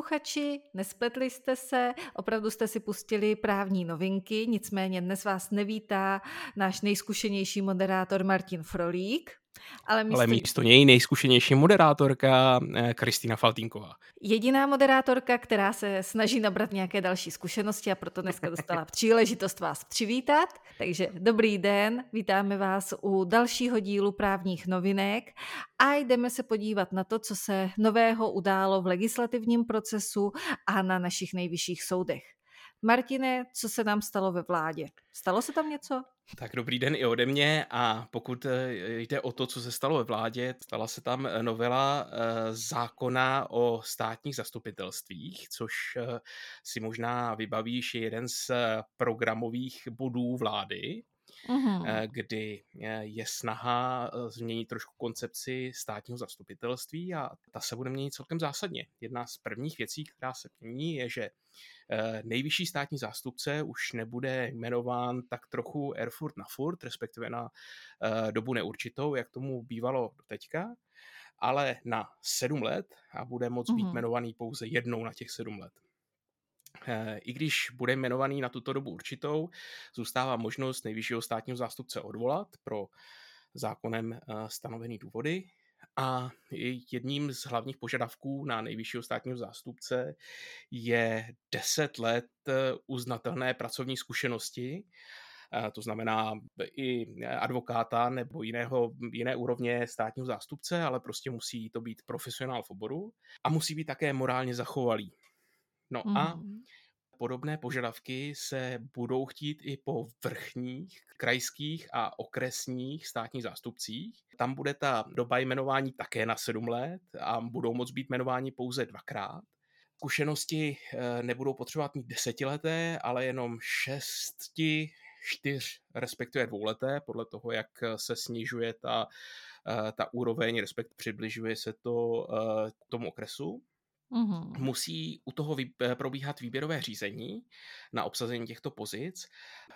posluchači, nespletli jste se, opravdu jste si pustili právní novinky, nicméně dnes vás nevítá náš nejzkušenější moderátor Martin Frolík. Ale místo, ale místo něj nejzkušenější moderátorka eh, Kristýna Faltínková. Jediná moderátorka, která se snaží nabrat nějaké další zkušenosti a proto dneska dostala příležitost vás přivítat. Takže dobrý den, vítáme vás u dalšího dílu právních novinek a jdeme se podívat na to, co se nového událo v legislativním procesu a na našich nejvyšších soudech. Martine, co se nám stalo ve vládě? Stalo se tam něco? Tak dobrý den i ode mě a pokud eh, jde o to, co se stalo ve vládě, stala se tam eh, novela eh, zákona o státních zastupitelstvích, což si možná vybavíš je jeden z programových bodů vlády, uh-huh. kdy je snaha změnit trošku koncepci státního zastupitelství a ta se bude měnit celkem zásadně. Jedna z prvních věcí, která se mění, je, že Eh, nejvyšší státní zástupce už nebude jmenován tak trochu Erfurt na furt, respektive na eh, dobu neurčitou, jak tomu bývalo do teďka, ale na sedm let a bude moct být mm-hmm. jmenovaný pouze jednou na těch sedm let. Eh, I když bude jmenovaný na tuto dobu určitou, zůstává možnost nejvyššího státního zástupce odvolat pro zákonem stanovený důvody. A jedním z hlavních požadavků na nejvyššího státního zástupce je 10 let eh, uznatelné pracovní zkušenosti, to znamená i advokáta nebo jiného, jiné úrovně státního zástupce, ale prostě musí to být profesionál v oboru a musí být také morálně zachovalý. No mm. a mhm podobné požadavky se budou chtít i po vrchních, krajských a okresních státních zástupcích. Tam bude ta doba jmenování také na sedm let a budou moct být jmenováni pouze dvakrát. Zkušenosti eh, nebudou potřebovat mít desetileté, ale jenom šesti, čtyř, respektive dvouleté, podle toho, jak se snižuje ta, eh, ta úroveň, respektive přibližuje se to eh, k tomu okresu. Uhum. Musí u toho vý, eh, probíhat výběrové řízení na obsazení těchto pozic.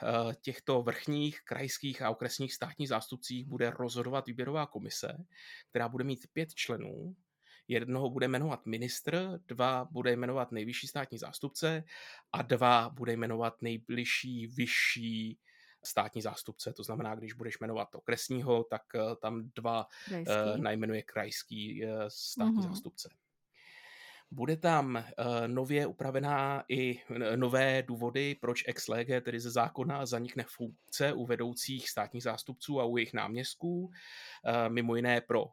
Eh, těchto vrchních, krajských a okresních státních zástupcích bude rozhodovat výběrová komise, která bude mít pět členů. Jednoho bude jmenovat ministr, dva bude jmenovat nejvyšší státní zástupce a dva bude jmenovat nejbližší vyšší státní zástupce. To znamená, když budeš jmenovat okresního, tak eh, tam dva krajský. najmenuje krajský státní uhum. zástupce. Bude tam uh, nově upravená i nové důvody, proč ex lege, tedy ze zákona, zanikne funkce u vedoucích státních zástupců a u jejich náměstků, uh, mimo jiné pro uh,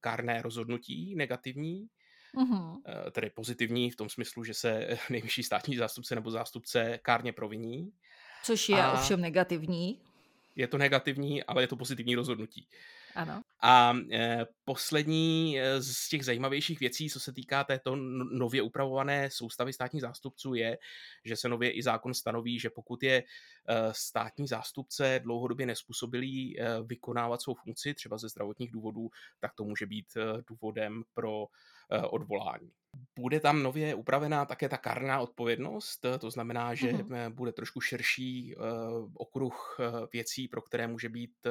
kárné rozhodnutí negativní, uh-huh. uh, tedy pozitivní v tom smyslu, že se nejvyšší státní zástupce nebo zástupce kárně proviní. Což je a ovšem negativní. Je to negativní, ale je to pozitivní rozhodnutí. Ano. A e, poslední e, z těch zajímavějších věcí, co se týká této nově upravované soustavy státních zástupců, je, že se nově i zákon stanoví, že pokud je e, státní zástupce dlouhodobě nespůsobilý vykonávat svou funkci, třeba ze zdravotních důvodů, tak to může být důvodem pro odvolání. Bude tam nově upravená také ta karná odpovědnost, to znamená, že mm-hmm. bude trošku širší uh, okruh uh, věcí, pro které může být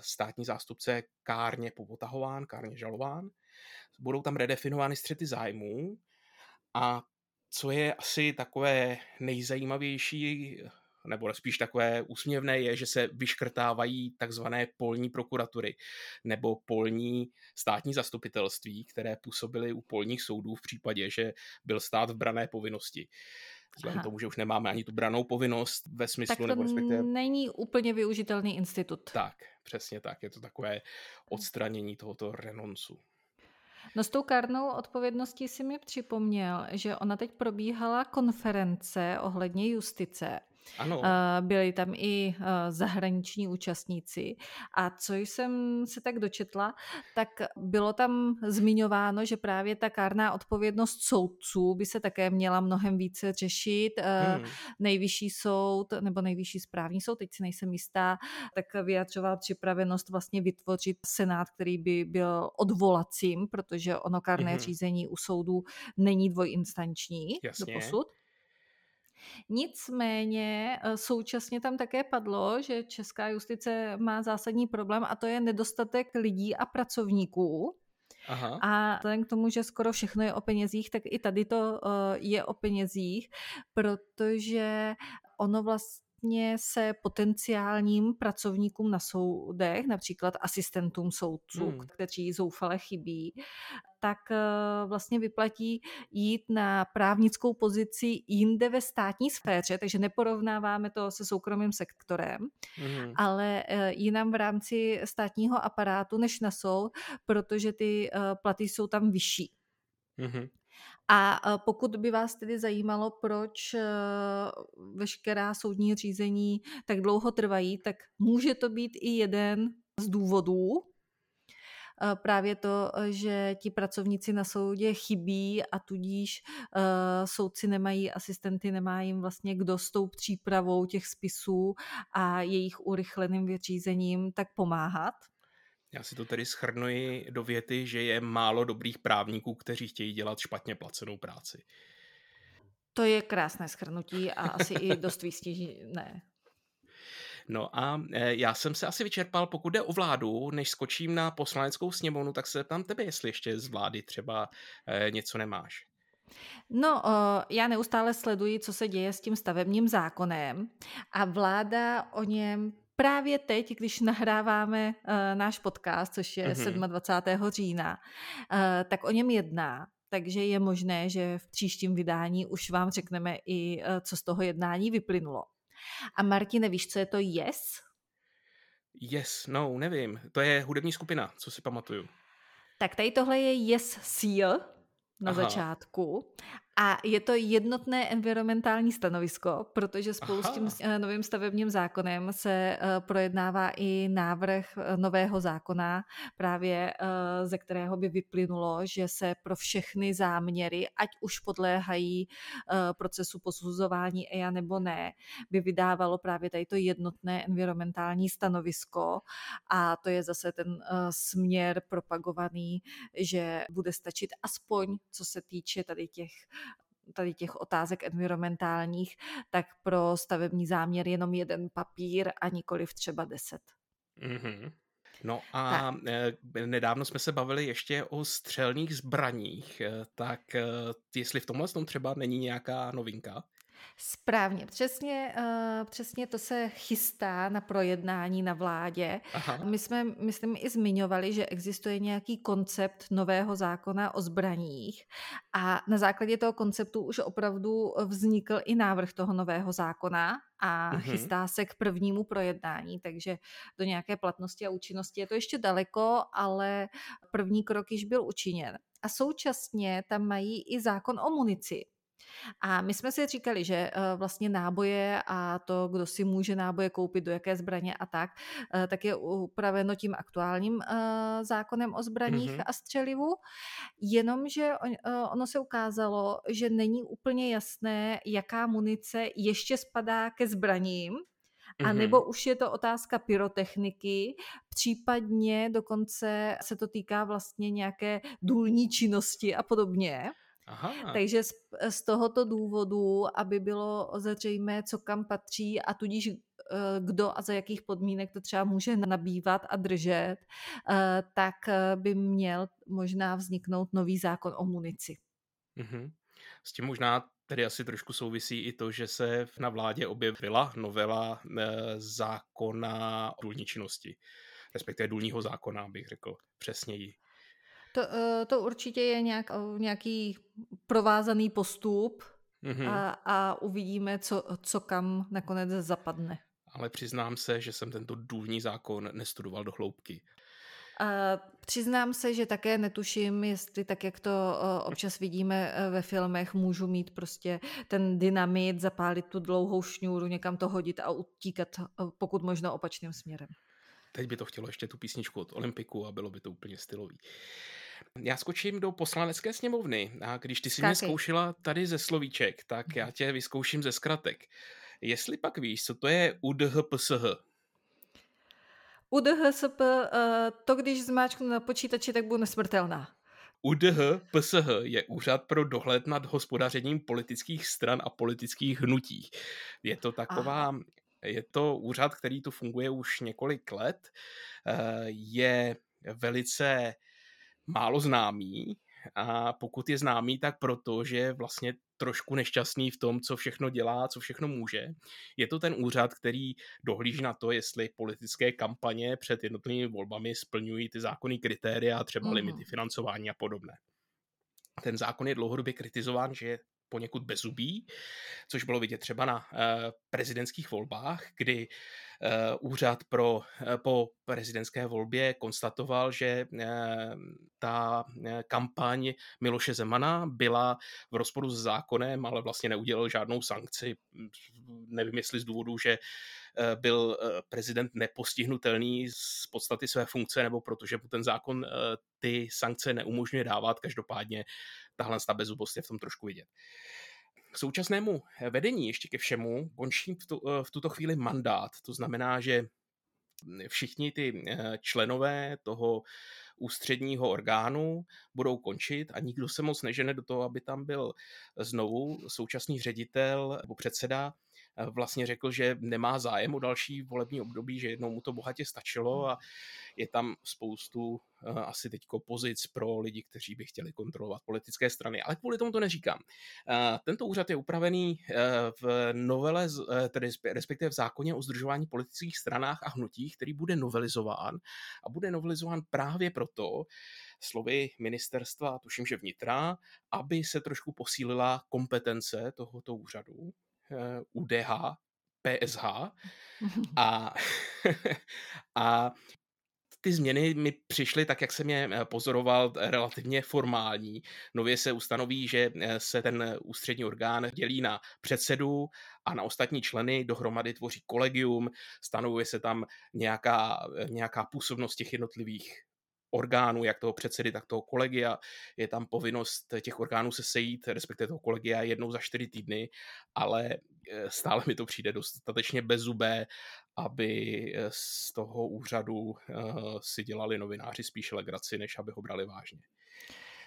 státní zástupce kárně popotahován, kárně žalován. Budou tam redefinovány střety zájmů a co je asi takové nejzajímavější nebo spíš takové úsměvné je, že se vyškrtávají takzvané polní prokuratury nebo polní státní zastupitelství, které působily u polních soudů v případě, že byl stát v brané povinnosti. Vzhledem tomu, že už nemáme ani tu branou povinnost ve smyslu, tak to nebo respektive... není úplně využitelný institut. Tak, přesně tak. Je to takové odstranění tohoto renoncu. No s tou kárnou odpovědností si mi připomněl, že ona teď probíhala konference ohledně justice ano. Byli tam i zahraniční účastníci. A co jsem se tak dočetla, tak bylo tam zmiňováno, že právě ta kárná odpovědnost soudců by se také měla mnohem více řešit. Hmm. Nejvyšší soud nebo nejvyšší správní soud, teď si nejsem jistá, tak vyjadřoval připravenost vlastně vytvořit senát, který by byl odvolacím, protože ono kárné hmm. řízení u soudů není dvojinstanční do posud. Nicméně eh, současně tam také padlo, že česká justice má zásadní problém a to je nedostatek lidí a pracovníků. Aha. A vzhledem k tomu, že skoro všechno je o penězích, tak i tady to uh, je o penězích, protože ono vlastně se potenciálním pracovníkům na soudech, například asistentům soudců, hmm. kteří zoufale chybí, tak eh, vlastně vyplatí jít na právnickou pozici jinde ve státní sféře, takže neporovnáváme to se soukromým sektorem, mm. ale eh, jinam v rámci státního aparátu než na soud, protože ty eh, platy jsou tam vyšší. Mm-hmm. A pokud by vás tedy zajímalo, proč veškerá soudní řízení tak dlouho trvají, tak může to být i jeden z důvodů, právě to, že ti pracovníci na soudě chybí a tudíž soudci nemají asistenty, nemá jim vlastně kdo s tou přípravou těch spisů a jejich urychleným vyřízením tak pomáhat. Já si to tedy schrnuji do věty, že je málo dobrých právníků, kteří chtějí dělat špatně placenou práci. To je krásné schrnutí a asi i dost výstižné. No a e, já jsem se asi vyčerpal, pokud jde o vládu, než skočím na poslaneckou sněmovnu, tak se tam tebe, jestli ještě z vlády třeba e, něco nemáš. No, já neustále sleduji, co se děje s tím stavebním zákonem a vláda o něm právě teď, když nahráváme uh, náš podcast, což je mm-hmm. 27. října, uh, tak o něm jedná. Takže je možné, že v příštím vydání už vám řekneme i, uh, co z toho jednání vyplynulo. A Martine, víš, co je to Yes? Yes, no, nevím. To je hudební skupina, co si pamatuju. Tak tady tohle je Yes Seal na Aha. začátku a je to jednotné environmentální stanovisko, protože spolu Aha. s tím eh, novým stavebním zákonem se eh, projednává i návrh eh, nového zákona, právě ze kterého by vyplynulo, že se pro všechny záměry, ať už podléhají procesu posuzování EIA nebo ne, by vydávalo právě tady to jednotné environmentální stanovisko a to je zase ten směr propagovaný, že bude stačit aspoň, co se týče tady těch tady těch otázek environmentálních, tak pro stavební záměr jenom jeden papír a nikoliv třeba deset. Mm-hmm. No a tak. Eh, nedávno jsme se bavili ještě o střelných zbraních, eh, tak eh, jestli v tomhle tom třeba není nějaká novinka? Správně, přesně, uh, přesně to se chystá na projednání na vládě. Aha. My jsme, myslím, i zmiňovali, že existuje nějaký koncept nového zákona o zbraních a na základě toho konceptu už opravdu vznikl i návrh toho nového zákona a uh-huh. chystá se k prvnímu projednání, takže do nějaké platnosti a účinnosti je to ještě daleko, ale první krok již byl učiněn. A současně tam mají i zákon o munici, a my jsme si říkali, že eh, vlastně náboje a to, kdo si může náboje koupit, do jaké zbraně a tak, eh, tak je upraveno tím aktuálním eh, zákonem o zbraních mm-hmm. a střelivu. Jenomže ono se ukázalo, že není úplně jasné, jaká munice ještě spadá ke zbraním, a nebo už je to otázka pyrotechniky, případně dokonce se to týká vlastně nějaké důlní činnosti a podobně. Aha. Takže z, z tohoto důvodu, aby bylo zřejmé, co kam patří a tudíž eh, kdo a za jakých podmínek to třeba může nabývat a držet, eh, tak eh, by měl možná vzniknout nový zákon o munici. Mhm. S tím možná tedy asi trošku souvisí i to, že se na vládě objevila novela zákona o důlní činnosti, respektive důlního zákona, bych řekl přesněji. To, eh, to určitě je nějak, eh, nějaký provázaný postup mm-hmm. a, a uvidíme, co, co kam nakonec zapadne. Ale přiznám se, že jsem tento důlní zákon nestudoval do hloubky. A přiznám se, že také netuším, jestli tak, jak to eh, občas vidíme ve filmech, můžu mít prostě ten dynamit, zapálit tu dlouhou šňůru, někam to hodit a utíkat pokud možno opačným směrem. Teď by to chtělo ještě tu písničku od Olympiku a bylo by to úplně stylový. Já skočím do poslanecké sněmovny a když ty si mě zkoušela tady ze slovíček, tak já tě vyzkouším ze zkratek. Jestli pak víš, co to je UDHPSH? UDHSP, eh, to když zmáčknu na počítači, tak budu nesmrtelná. UDHPSH je úřad pro dohled nad hospodařením politických stran a politických hnutí. Je to taková, Aha. je to úřad, který tu funguje už několik let, eh, je velice málo známý a pokud je známý, tak proto, že je vlastně trošku nešťastný v tom, co všechno dělá, co všechno může. Je to ten úřad, který dohlíží na to, jestli politické kampaně před jednotlivými volbami splňují ty zákonní kritéria, třeba mm. limity financování a podobné. Ten zákon je dlouhodobě kritizován, že je poněkud bezubý, což bylo vidět třeba na uh, prezidentských volbách, kdy uh, úřad pro, uh, po prezidentské volbě konstatoval, že ta kampaň Miloše Zemana byla v rozporu s zákonem, ale vlastně neudělal žádnou sankci. Nevím, jestli z důvodu, že byl prezident nepostihnutelný z podstaty své funkce, nebo protože ten zákon ty sankce neumožňuje dávat. Každopádně tahle ta bezubost je v tom trošku vidět. K současnému vedení ještě ke všemu končí v, tu, v tuto chvíli mandát. To znamená, že všichni ty eh, členové toho ústředního orgánu budou končit a nikdo se moc nežene do toho, aby tam byl znovu současný ředitel nebo předseda Eh, vlastně řekl, že nemá zájem o další volební období, že jednou mu to bohatě stačilo a je tam spoustu eh, asi teďko pozic pro lidi, kteří by chtěli kontrolovat politické strany. Ale kvůli tomu to neříkám. Eh, tento úřad je upravený v novele, tedy respektive v zákoně o združování politických stranách a hnutích, který bude novelizován a bude novelizován právě proto, slovy ministerstva, tuším, že vnitra, aby se trošku posílila kompetence tohoto úřadu, UDH, eh, PSH a, a ty změny mi přišly tak, jak jsem je eh, pozoroval, relativně formální. Nově se ustanoví, že eh, se ten ústřední orgán dělí na předsedu a na ostatní členy, dohromady tvoří kolegium, stanovuje se tam nějaká, nějaká působnost těch jednotlivých orgánů, jak toho předsedy, tak toho kolegia. Je tam povinnost těch orgánů se sejít, respektive toho kolegia jednou za čtyři týdny, ale eh, stále mi to přijde dostatečně bezubé, aby eh, z toho úřadu eh, si dělali novináři spíš legraci, než aby ho brali vážně.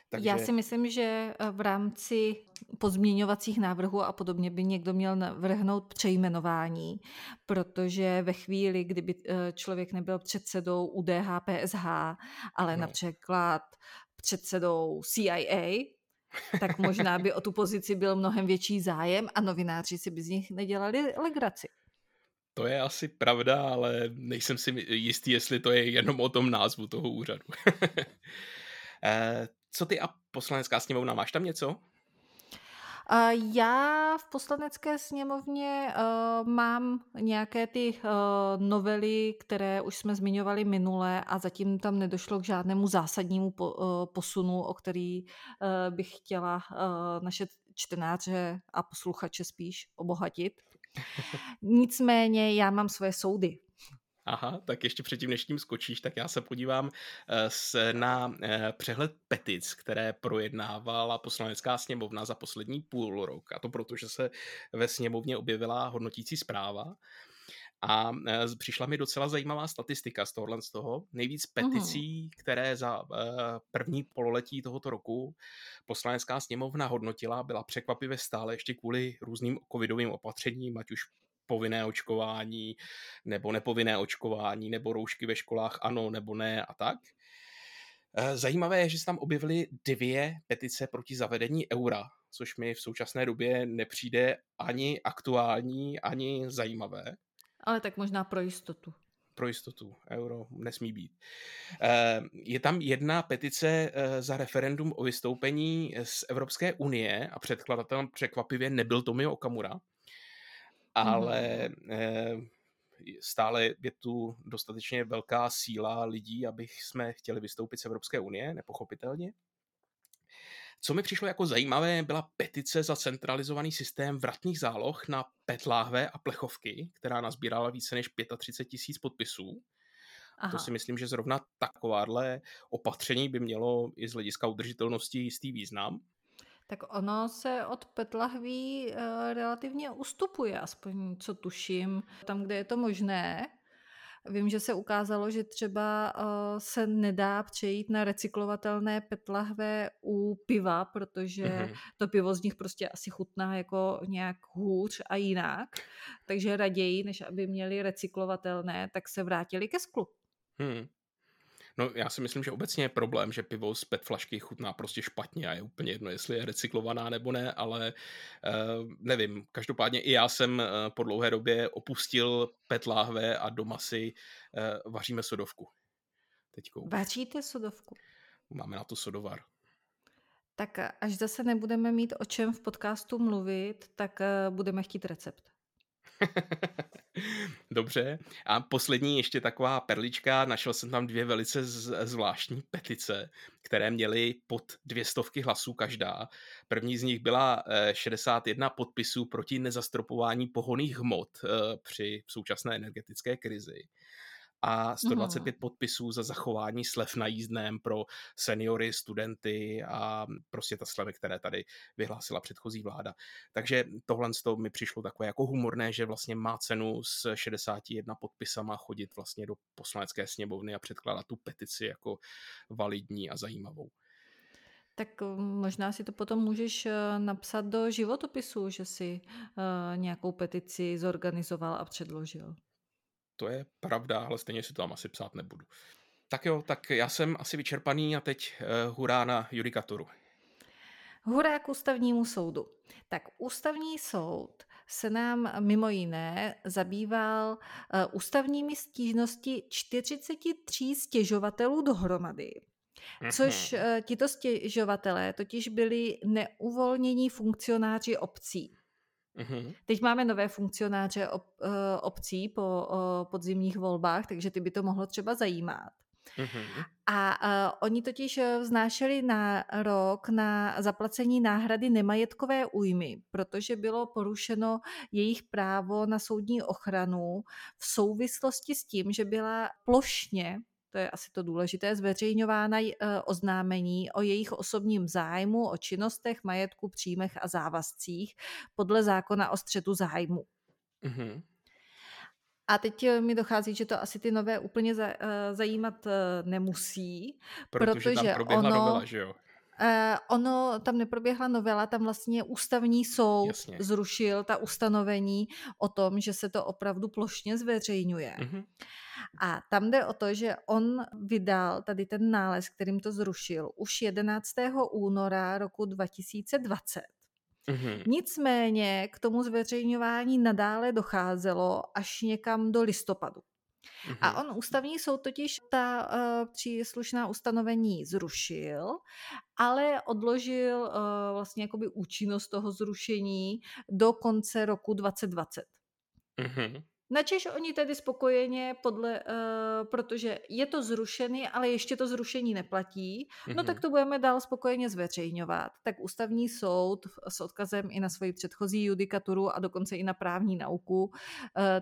Takže... Já si myslím, že eh, v rámci pozměňovacích návrhů a podobně by někdo měl navrhnout přejmenování, protože ve chvíli, kdyby eh, člověk nebyl předsedou UDH, PSH, ale no. například předsedou CIA, tak možná by o tu pozici byl mnohem větší zájem a novináři si by z nich nedělali legraci. To je asi pravda, ale nejsem si jistý, jestli to je jenom o tom názvu toho úřadu. Co ty a poslanecká sněmovna, máš tam něco? Já v poslanecké sněmovně uh, mám nějaké ty uh, novely, které už jsme zmiňovali minule a zatím tam nedošlo k žádnému zásadnímu po, uh, posunu, o který bych chtěla naše čtenáře a posluchače spíš obohatit. Nicméně já mám svoje soudy. Aha, tak ještě předtím, než tím skočíš, tak já se podívám eh, na eh, přehled petic, které projednávala poslanecká sněmovna za poslední půl rok. A to proto, že se ve sněmovně objevila hodnotící zpráva. A eh, přišla mi docela zajímavá statistika z tohohle z toho. Nejvíc peticí, uhum. které za první pololetí tohoto roku poslanecká sněmovna hodnotila, byla překvapivě stále ještě kvůli různým covidovým opatřením, ať už povinné očkování nebo nepovinné očkování nebo roušky ve školách ano nebo ne a tak. Eh, zajímavé je, že se tam objevily dvě petice proti zavedení eura, což mi v současné době nepřijde ani aktuální, ani zajímavé. Ale tak možná pro jistotu. Pro jistotu. Euro nesmí být. Eh, je tam jedna petice eh, za referendum o vystoupení z Evropské unie a předkladatelem překvapivě nebyl Tomio Okamura, ale mm-hmm. stále je tu dostatečně velká síla lidí, abych jsme chtěli vystoupit z Evropské unie, nepochopitelně. Co mi přišlo jako zajímavé, byla petice za centralizovaný systém vratných záloh na petláhve a plechovky, která nazbírala více než 35 tisíc podpisů. Aha. To si myslím, že zrovna takováhle opatření by mělo i z hlediska udržitelnosti jistý význam. Tak ono se od petlahví uh, relativně ustupuje, aspoň co tuším, tam, kde je to možné. Vím, že se ukázalo, že třeba uh, se nedá přejít na recyklovatelné petlahve u piva, protože mm-hmm. to pivo z nich prostě asi chutná jako nějak hůř a jinak. Takže raději, než aby měli recyklovatelné, tak se vrátili ke sklu. Hmm. No já si myslím, že obecně je problém, že pivo z PET flašky chutná prostě špatně a je úplně jedno, jestli je recyklovaná nebo ne, ale uh, nevím. Každopádně i já jsem uh, po dlouhé době opustil PET láhve a doma si uh, vaříme sodovku. Teďkou. Vaříte sodovku? Máme na to sodovar. Tak až zase nebudeme mít o čem v podcastu mluvit, tak budeme chtít recept. Dobře. A poslední ještě taková perlička. Našel jsem tam dvě velice zvláštní petice, které měly pod dvě stovky hlasů každá. První z nich byla 61 eh, podpisů proti nezastropování pohoných hmot eh, při současné energetické krizi a 125 mm. podpisů za zachování slev na jízdném pro seniory, studenty a prostě ta slevy, které tady vyhlásila předchozí vláda. Takže tohle to mi přišlo takové jako humorné, že vlastně má cenu s 61 podpisama chodit vlastně do poslanecké sněmovny a předkládat tu petici jako validní a zajímavou. Tak možná si to potom můžeš eh, napsat do životopisu, že si uh, nějakou petici zorganizoval a předložil. To je pravda, ale stejně si to tam asi psát nebudu. Tak jo, tak já jsem asi vyčerpaný a teď uh, hurá na judikaturu. Hurá k ústavnímu soudu. Tak ústavní soud se nám mimo jiné zabýval uh, ústavními stížnosti 43 stěžovatelů dohromady. Což uh, tito stěžovatelé totiž byli neuvolnění funkcionáři obcí. Mm-hmm. Teď máme nové funkcionáře ob, uh, obcí po podzimních volbách, takže ty by to mohlo třeba zajímat. Mm-hmm. A uh, oni totiž vznášeli na rok na zaplacení náhrady nemajetkové újmy, protože bylo porušeno jejich právo na soudní ochranu v souvislosti s tím, že byla plošně to je asi to důležité, zveřejňována eh, oznámení o jejich osobním zájmu, o činnostech, majetku, příjmech a závazcích podle zákona o střetu zájmu. Mm-hmm. A teď eh, mi dochází, že to asi ty nové úplně eh, zajímat nemusí, protože, protože tam ono, novela, že jo? Uh, ono tam neproběhla novela, tam vlastně ústavní soud Jasně. zrušil ta ustanovení o tom, že se to opravdu plošně zveřejňuje. Mm-hmm. A tam jde o to, že on vydal tady ten nález, kterým to zrušil, už 11. února roku 2020. Mm-hmm. Nicméně k tomu zveřejňování nadále docházelo až někam do listopadu. Mm-hmm. A on ústavní soud totiž ta uh, příslušná ustanovení zrušil, ale odložil uh, vlastně jakoby účinnost toho zrušení do konce roku 2020. Mm-hmm. Načež oni tedy spokojeně, podle, uh, protože je to zrušený, ale ještě to zrušení neplatí, mm-hmm. no tak mhm. to budeme dál spokojeně zveřejňovat. Tak ústavní soud s odkazem i na svoji předchozí judikaturu a dokonce i na právní nauku, uh,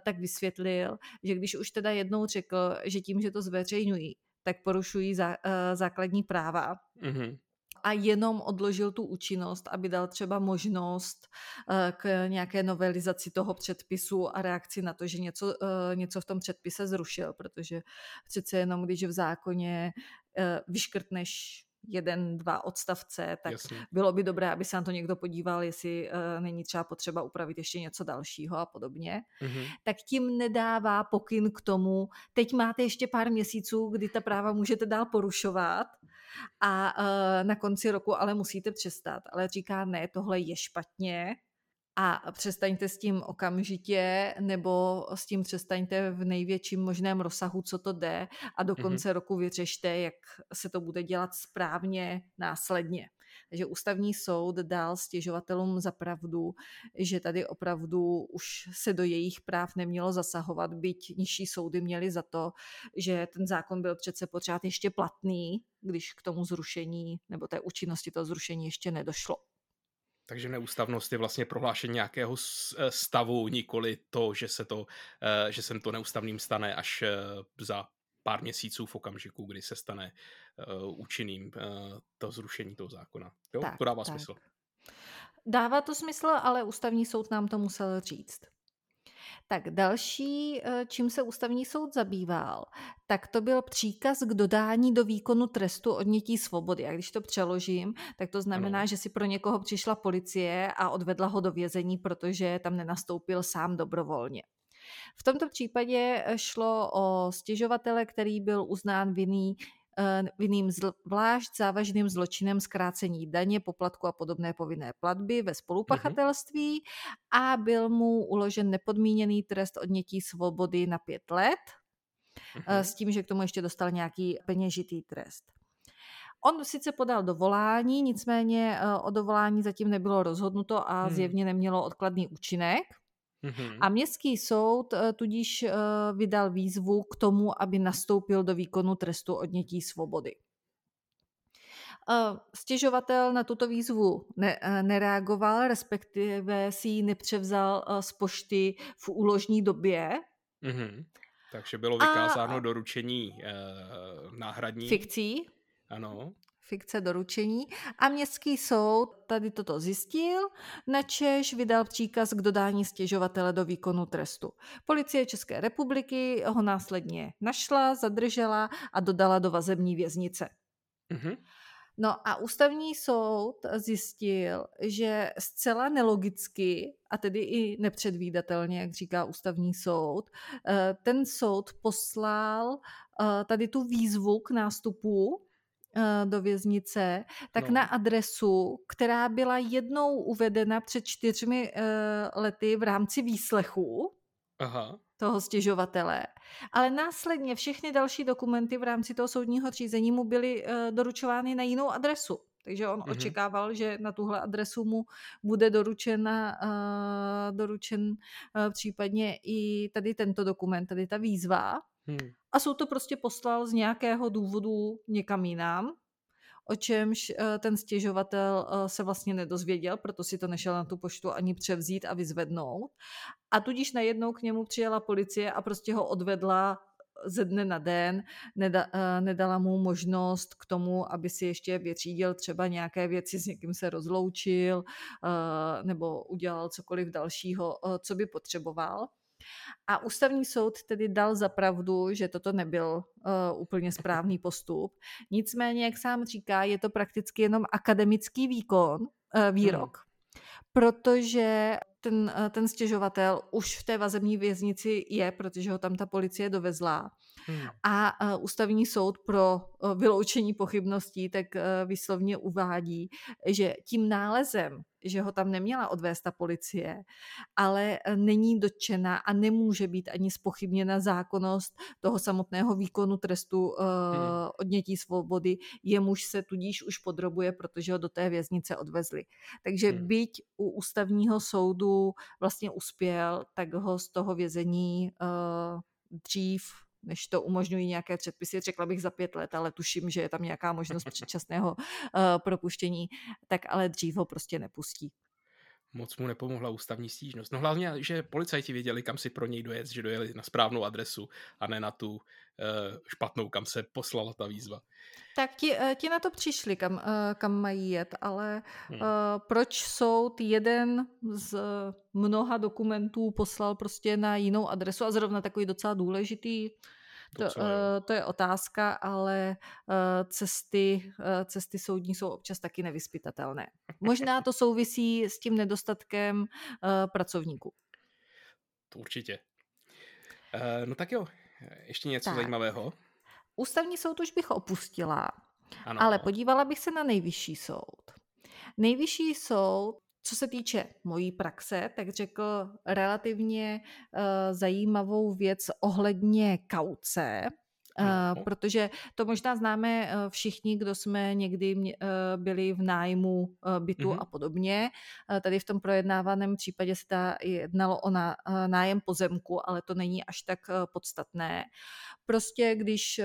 tak vysvětlil, že když už teda jednou řekl, že tím, že to zveřejňují, tak porušují zá, uh, základní práva, mm-hmm a jenom odložil tu účinnost, aby dal třeba možnost eh, k nějaké novelizaci toho předpisu a reakci na to, že něco, eh, něco v tom předpise zrušil, protože přece jenom, když v zákoně eh, vyškrtneš jeden, dva odstavce, tak Jasně. bylo by dobré, aby se na to někdo podíval, jestli uh, není třeba potřeba upravit ještě něco dalšího a podobně. Mm-hmm. Tak tím nedává pokyn k tomu, teď máte ještě pár měsíců, kdy ta práva můžete dál porušovat a uh, na konci roku ale musíte přestat. Ale říká, ne, tohle je špatně, a přestaňte s tím okamžitě, nebo s tím přestaňte v největším možném rozsahu, co to jde a do mhm. konce mm-hmm. roku vyřešte, jak se to bude dělat správně následně. Takže ústavní soud dal stěžovatelům za pravdu, že tady opravdu už se do jejich práv nemělo zasahovat, byť nižší soudy měly za to, že ten zákon byl přece pořád ještě platný, když k tomu zrušení nebo té účinnosti toho zrušení ještě nedošlo. Takže neústavnost je vlastně prohlášení nějakého eh, stavu, nikoli to, že se to, eh, že se to neústavným stane až eh, za pár měsíců v okamžiku, kdy se stane účinným to zrušení toho zákona. Jo, tak, to dává tak. smysl. Dává to smysl, ale ústavní soud nám to musel říct. Tak další, eh, čím se ústavní soud zabýval, tak to byl příkaz k dodání do výkonu trestu odnětí svobody. A když to přeložím, tak to znamená, ano. že si pro někoho přišla policie a odvedla ho do vězení, protože tam nenastoupil sám dobrovolně. V tomto případě šlo o stěžovatele, který byl uznán vinný vinným zvlášť závažným zločinem zkrácení daně, poplatku a podobné povinné platby ve spolupachatelství mm-hmm. a byl mu uložen nepodmíněný trest odnětí svobody na pět let mm-hmm. s tím, že k tomu ještě dostal nějaký peněžitý trest. On sice podal dovolání, nicméně o dovolání zatím nebylo rozhodnuto a hmm. zjevně nemělo odkladný účinek. Mm-hmm. A městský soud eh, tudíž eh, vydal výzvu k tomu, aby nastoupil do výkonu trestu odnětí svobody. Eh, stěžovatel na tuto výzvu ne, nereagoval, respektive si ji nepřevzal z pošty v úložní době. Mm-hmm. Takže bylo vykázáno a, doručení eh, náhradní. Fikcí. Ano fikce doručení a městský soud tady toto zjistil, načež vydal příkaz k dodání stěžovatele do výkonu trestu. Policie České republiky ho následně našla, zadržela a dodala do vazební věznice. Mm-hmm. No a ústavní soud zjistil, že zcela nelogicky, a tedy i nepředvídatelně, jak říká ústavní soud, eh, ten soud poslal eh, tady tu výzvu k nástupu do věznice, tak no. na adresu, která byla jednou uvedena před čtyřmi uh, lety v rámci výslechu Aha. toho stěžovatele. Ale následně všechny další dokumenty v rámci toho soudního řízení mu byly uh, doručovány na jinou adresu. Takže on mm-hmm. očekával, že na tuhle adresu mu bude doručena, uh, doručen uh, případně i tady tento dokument, tady ta výzva. Hmm. A jsou to prostě poslal z nějakého důvodu někam jinam, o čemž eh, ten stěžovatel eh, se vlastně nedozvěděl, proto si to nešel na tu poštu ani převzít a vyzvednout. A tudíž najednou k němu přijela policie a prostě ho odvedla ze dne na den, neda, eh, nedala mu možnost k tomu, aby si ještě vyřídil třeba nějaké věci, s někým se rozloučil nebo udělal cokoliv dalšího, co by potřeboval. A ústavní soud tedy dal za pravdu, že toto nebyl uh, úplně správný postup. Nicméně, jak sám říká, je to prakticky jenom akademický výkon, uh, výrok, hmm. protože ten, uh, ten stěžovatel už v té vazební věznici je, protože ho tam ta policie dovezla. Hmm. A uh, ústavní soud pro uh, vyloučení pochybností tak uh, výslovně uvádí, že tím nálezem, že ho tam neměla odvést ta policie, ale není dotčena a nemůže být ani spochybněna zákonnost toho samotného výkonu trestu uh, hmm. odnětí svobody, jemuž se tudíž už podrobuje, protože ho do té věznice odvezli. Takže hmm. byť u ústavního soudu vlastně uspěl, tak ho z toho vězení uh, dřív než to umožňují nějaké předpisy, řekla bych za pět let, ale tuším, že je tam nějaká možnost předčasného uh, propuštění, tak ale dřív ho prostě nepustí. Moc mu nepomohla ústavní stížnost. No hlavně, že policajti věděli, kam si pro něj dojet, že dojeli na správnou adresu a ne na tu uh, špatnou, kam se poslala ta výzva. Tak ti, eh, ti na to přišli, kam, eh, kam mají jet, ale hmm. uh, proč soud jeden z mnoha dokumentů poslal prostě na jinou adresu a zrovna takový docela důležitý, to, uh, to je otázka, ale uh, cesty, uh, cesty soudní jsou občas taky nevyspytatelné. Možná to souvisí s tím nedostatkem uh, pracovníků. To určitě. Uh, no tak jo, ještě něco tak. zajímavého. Ústavní soud už bych opustila, ano. ale podívala bych se na nejvyšší soud. Nejvyšší soud, co se týče mojí praxe, tak řekl relativně uh, zajímavou věc ohledně kauce, Uh, protože to možná známe uh, všichni, kdo jsme někdy uh, byli v nájmu bytu mm-hmm. a podobně. Tady v tom projednávaném případě se ta jednalo o nájem pozemku, ale to není až tak podstatné. Prostě když,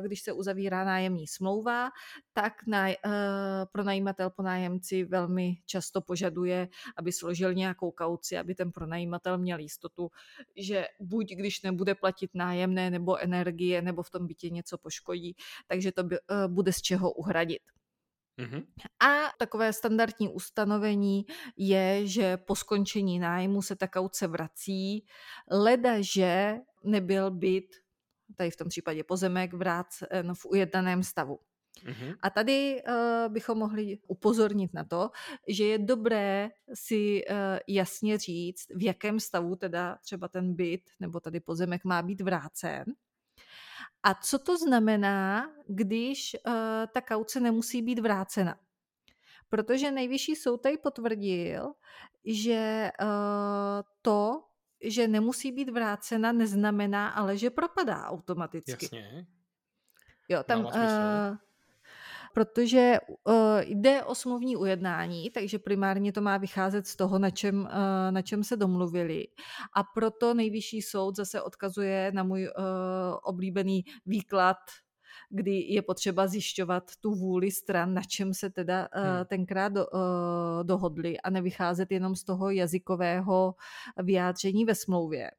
když se uzavírá nájemní smlouva, tak na, pronajímatel po nájemci velmi často požaduje, aby složil nějakou kauci, aby ten pronajímatel měl jistotu, že buď když nebude platit nájemné nebo energie, nebo v tom bytě něco poškodí, takže to by, uh, bude z čeho uhradit. Mm-hmm. A takové standardní ustanovení je, že po skončení nájmu se ta kauce vrací, leda, že nebyl byt, tady v tom případě pozemek, vrácen v ujednaném stavu. Mm-hmm. A tady uh, bychom mohli upozornit na to, že je dobré si uh, jasně říct, v jakém stavu teda třeba ten byt nebo tady pozemek má být vrácen A co to znamená, když uh, ta kauce nemusí být vrácena? Protože nejvyšší soud tady potvrdil, že to, že nemusí být vrácena, neznamená ale, že propadá automaticky. Jasně. Jo, tam, uh, protože uh, jde o smluvní ujednání, takže primárně to má vycházet z toho, na čem, uh, na čem se domluvili. A proto nejvyšší soud zase odkazuje na můj uh, oblíbený výklad kdy je potřeba zjišťovat tu vůli stran, na čem se teda uh, tenkrát do, uh, dohodli a nevycházet jenom z toho jazykového vyjádření ve smlouvě.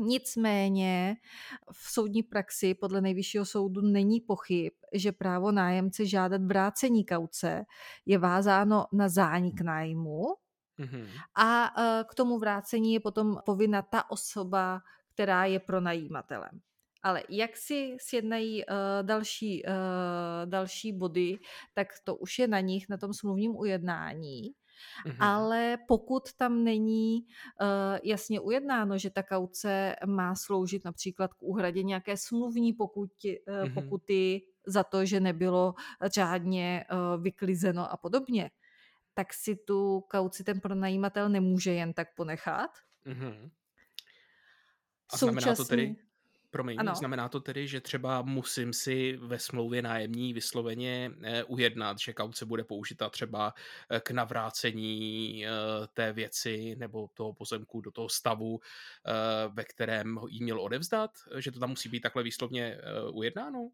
Nicméně v soudní praxi podle nejvyššího soudu není pochyb, že právo nájemce žádat vrácení kauce je vázáno na zánik nájmu mm-hmm. a k tomu vrácení je potom povinna ta osoba, která je pronajímatelem. Ale jak si sjednají uh, další, uh, další body, tak to už je na nich, na tom smluvním ujednání. Mm-hmm. Ale pokud tam není uh, jasně ujednáno, že ta kauce má sloužit například k úhradě nějaké smluvní pokuty, uh, mm-hmm. pokuty za to, že nebylo řádně uh, vyklizeno a podobně, tak si tu kauci ten pronajímatel nemůže jen tak ponechat. Mm-hmm. A Současný... znamená to tedy, Promiň, ano. znamená to tedy, že třeba musím si ve smlouvě nájemní vysloveně eh, ujednat, že kauce bude použita třeba eh, k navrácení eh, té věci nebo toho pozemku do toho stavu, ve kterém jí měl odevzdat? Že to tam musí být takhle výslovně ujednáno?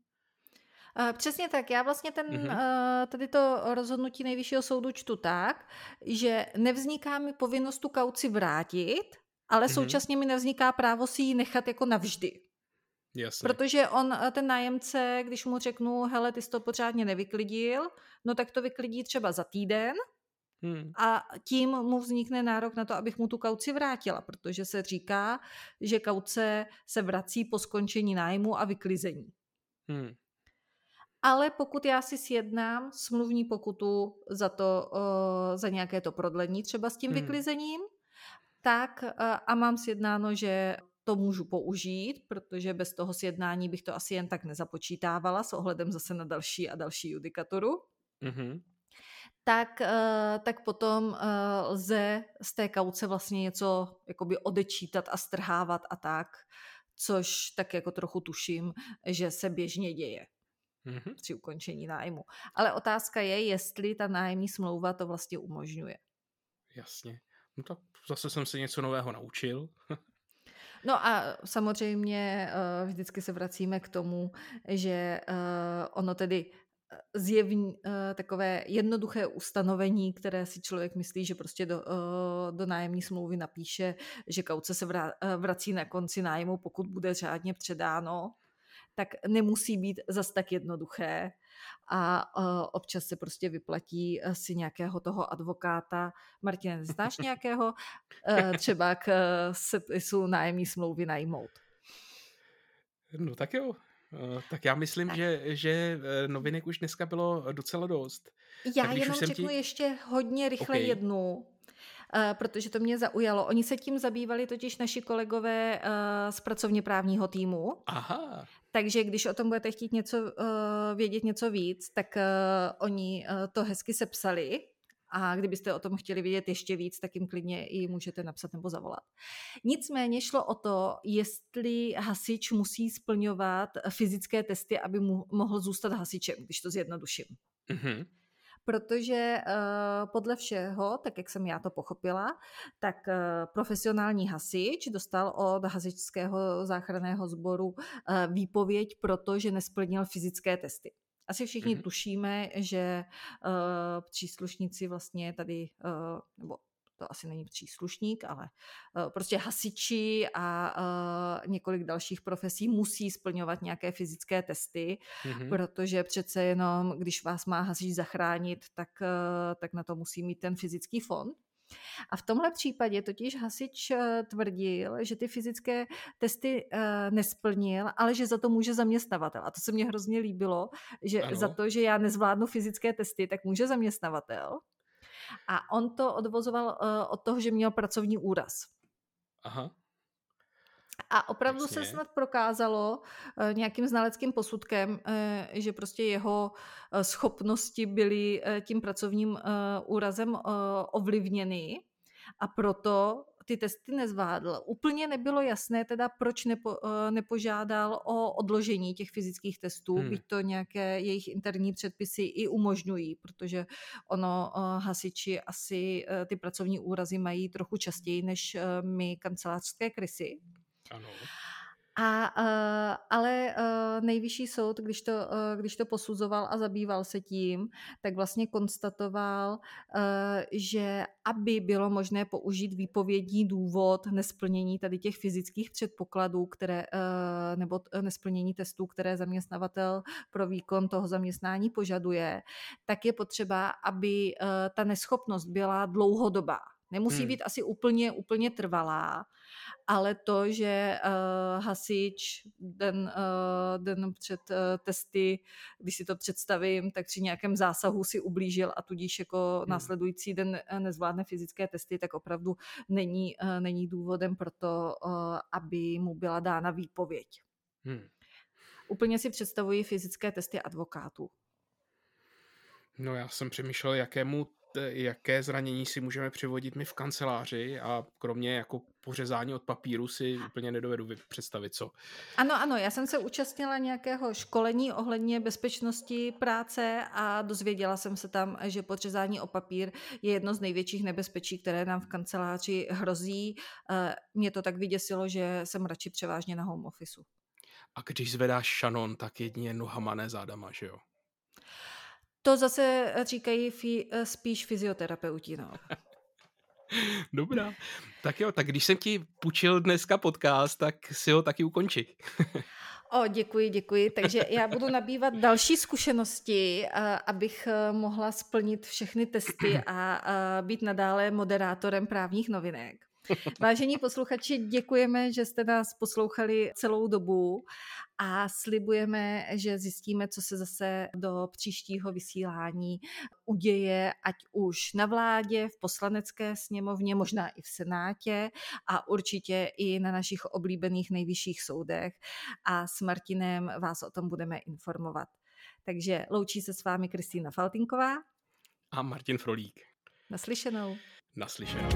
Přesně tak. Já vlastně ten, mm-hmm. tady to rozhodnutí nejvyššího soudu čtu tak, že nevzniká mi povinnost tu kauci vrátit, ale mm-hmm. současně mi nevzniká právo si ji nechat jako navždy. Jasně. Protože on, eh, ten nájemce, když mu řeknu, hele, ty jsi to pořádně nevyklidil, no tak to vyklidí třeba za týden hmm. a tím mu vznikne nárok na to, abych mu tu kauci vrátila, protože se říká, že kauce se vrací po skončení nájmu a vyklizení. Hmm. Ale pokud já si sjednám smluvní pokutu za to, uh, za nějaké to prodlení třeba s tím hmm. vyklizením, tak uh, a mám sjednáno, že to můžu použít, protože bez toho sjednání bych to asi jen tak nezapočítávala s ohledem zase na další a další judikaturu. Mm-hmm. Tak, uh, tak potom uh, lze z té kauce vlastně něco jakoby odečítat a strhávat a tak, což tak jako trochu tuším, že se běžně děje mm-hmm. při ukončení nájmu. Ale otázka je, jestli ta nájemní smlouva to vlastně umožňuje. Jasně. No tak zase jsem se něco nového naučil. No a samozřejmě uh, vždycky se vracíme k tomu, že uh, ono tedy eh, zjevní, takové jednoduché ustanovení, které si člověk myslí, že prostě do, do nájemní smlouvy napíše, že kauce se vra, vrací na konci nájmu, pokud bude řádně předáno, tak nemusí být zas tak jednoduché a občas se prostě vyplatí uh, si nějakého toho advokáta. Martin, znáš nějakého? Uh, třeba k uh, sepisu nájemní smlouvy najmout. No tak jo. Tak já myslím, že, že novinek už dneska bylo docela dost. Já tak jenom řeknu ti... ještě hodně rychle okay. jednu, protože to mě zaujalo. Oni se tím zabývali totiž naši kolegové uh, z pracovně právního týmu. Aha. Takže když o tom budete chtít něco uh, vědět něco víc, tak oni to hezky sepsali a kdybyste o tom chtěli vědět ještě víc, tak jim klidně i můžete napsat nebo zavolat. Nicméně šlo o to, jestli hasič musí splňovat fyzické testy, aby mu mohl zůstat hasičem, když to zjednoduším. Mm-hmm protože uh, podle všeho, tak jak jsem já to pochopila, tak uh, profesionální hasič dostal od hasičského záchranného sboru uh, výpověď, protože nesplnil fyzické testy. Asi všichni mm-hmm. tušíme, že uh, příslušníci vlastně tady, uh, nebo to asi není příslušník, ale uh, prostě hasiči a uh, několik dalších profesí musí splňovat nějaké fyzické testy, mm-hmm. protože přece jenom, když vás má hasič zachránit, tak, uh, tak na to musí mít ten fyzický fond. A v tomhle případě totiž hasič tvrdil, že ty fyzické testy nesplnil, ale že za to může zaměstnavatel. A to se mně hrozně líbilo, že ano. za to, že já nezvládnu fyzické testy, tak může zaměstnavatel. A on to odvozoval uh, od toho, že měl pracovní úraz. Aha. A opravdu Jasně. se snad prokázalo uh, nějakým znaleckým posudkem, uh, že prostě jeho schopnosti byly tím pracovním úrazem ovlivněny a proto ty testy nezvládl. Úplně nebylo jasné teda, proč nepo, nepožádal o odložení těch fyzických testů, hmm. byť to nějaké jejich interní předpisy i umožňují, protože ono hasiči asi ty pracovní úrazy mají trochu častěji než my kancelářské krysy. Ano. A, uh, ale uh, nejvyšší soud, když to, uh, když to posuzoval a zabýval se tím, tak vlastně konstatoval, že aby bylo možné použít výpovědní důvod nesplnění tady těch fyzických předpokladů, které, nebo nesplnění testů, které zaměstnavatel pro výkon toho zaměstnání požaduje, tak je potřeba, aby ta neschopnost byla dlouhodobá. Nemusí hmm. být asi úplně, úplně trvalá, ale to, že uh, hasič den, uh, den před uh, testy, když si to představím, tak při nějakém zásahu si ublížil a tudíž jako hmm. následující den nezvládne fyzické testy, tak opravdu není, uh, není důvodem pro to, uh, aby mu byla dána výpověď. Hmm. Úplně si představuji fyzické testy advokátů. No já jsem přemýšlel, jakému jaké zranění si můžeme přivodit my v kanceláři a kromě jako pořezání od papíru si úplně nedovedu představit, co. Ano, ano, já jsem se účastnila nějakého školení ohledně bezpečnosti práce a dozvěděla jsem se tam, že podřezání o papír je jedno z největších nebezpečí, které nám v kanceláři hrozí. Eh, mě to tak vyděsilo, že jsem radši převážně na home officeu. A když zvedáš šanon, tak jedině nohama, ne zádama, že jo? To zase říkají fi, spíš fyzioterapeuti, no. Dobrá. Tak jo, tak když jsem ti půjčil dneska podcast, tak si ho taky ukonči. O, děkuji, děkuji. Takže já budu nabývat další zkušenosti, abych e, mohla splnit všechny testy a být nadále moderátorem právních novinek. Vážení posluchači, děkujeme, že jste nás poslouchali celou dobu a slibujeme, že zjistíme, co se zase do příštího vysílání uděje, ať už na vládě, v poslanecké sněmovně, možná i v senátě a určitě i na našich oblíbených nejvyšších soudech a s Martinem vás o tom budeme informovat. Takže loučí se s vámi Kristýna Faltinková a Martin Frolík. Naslyšenou. Naslyšenou.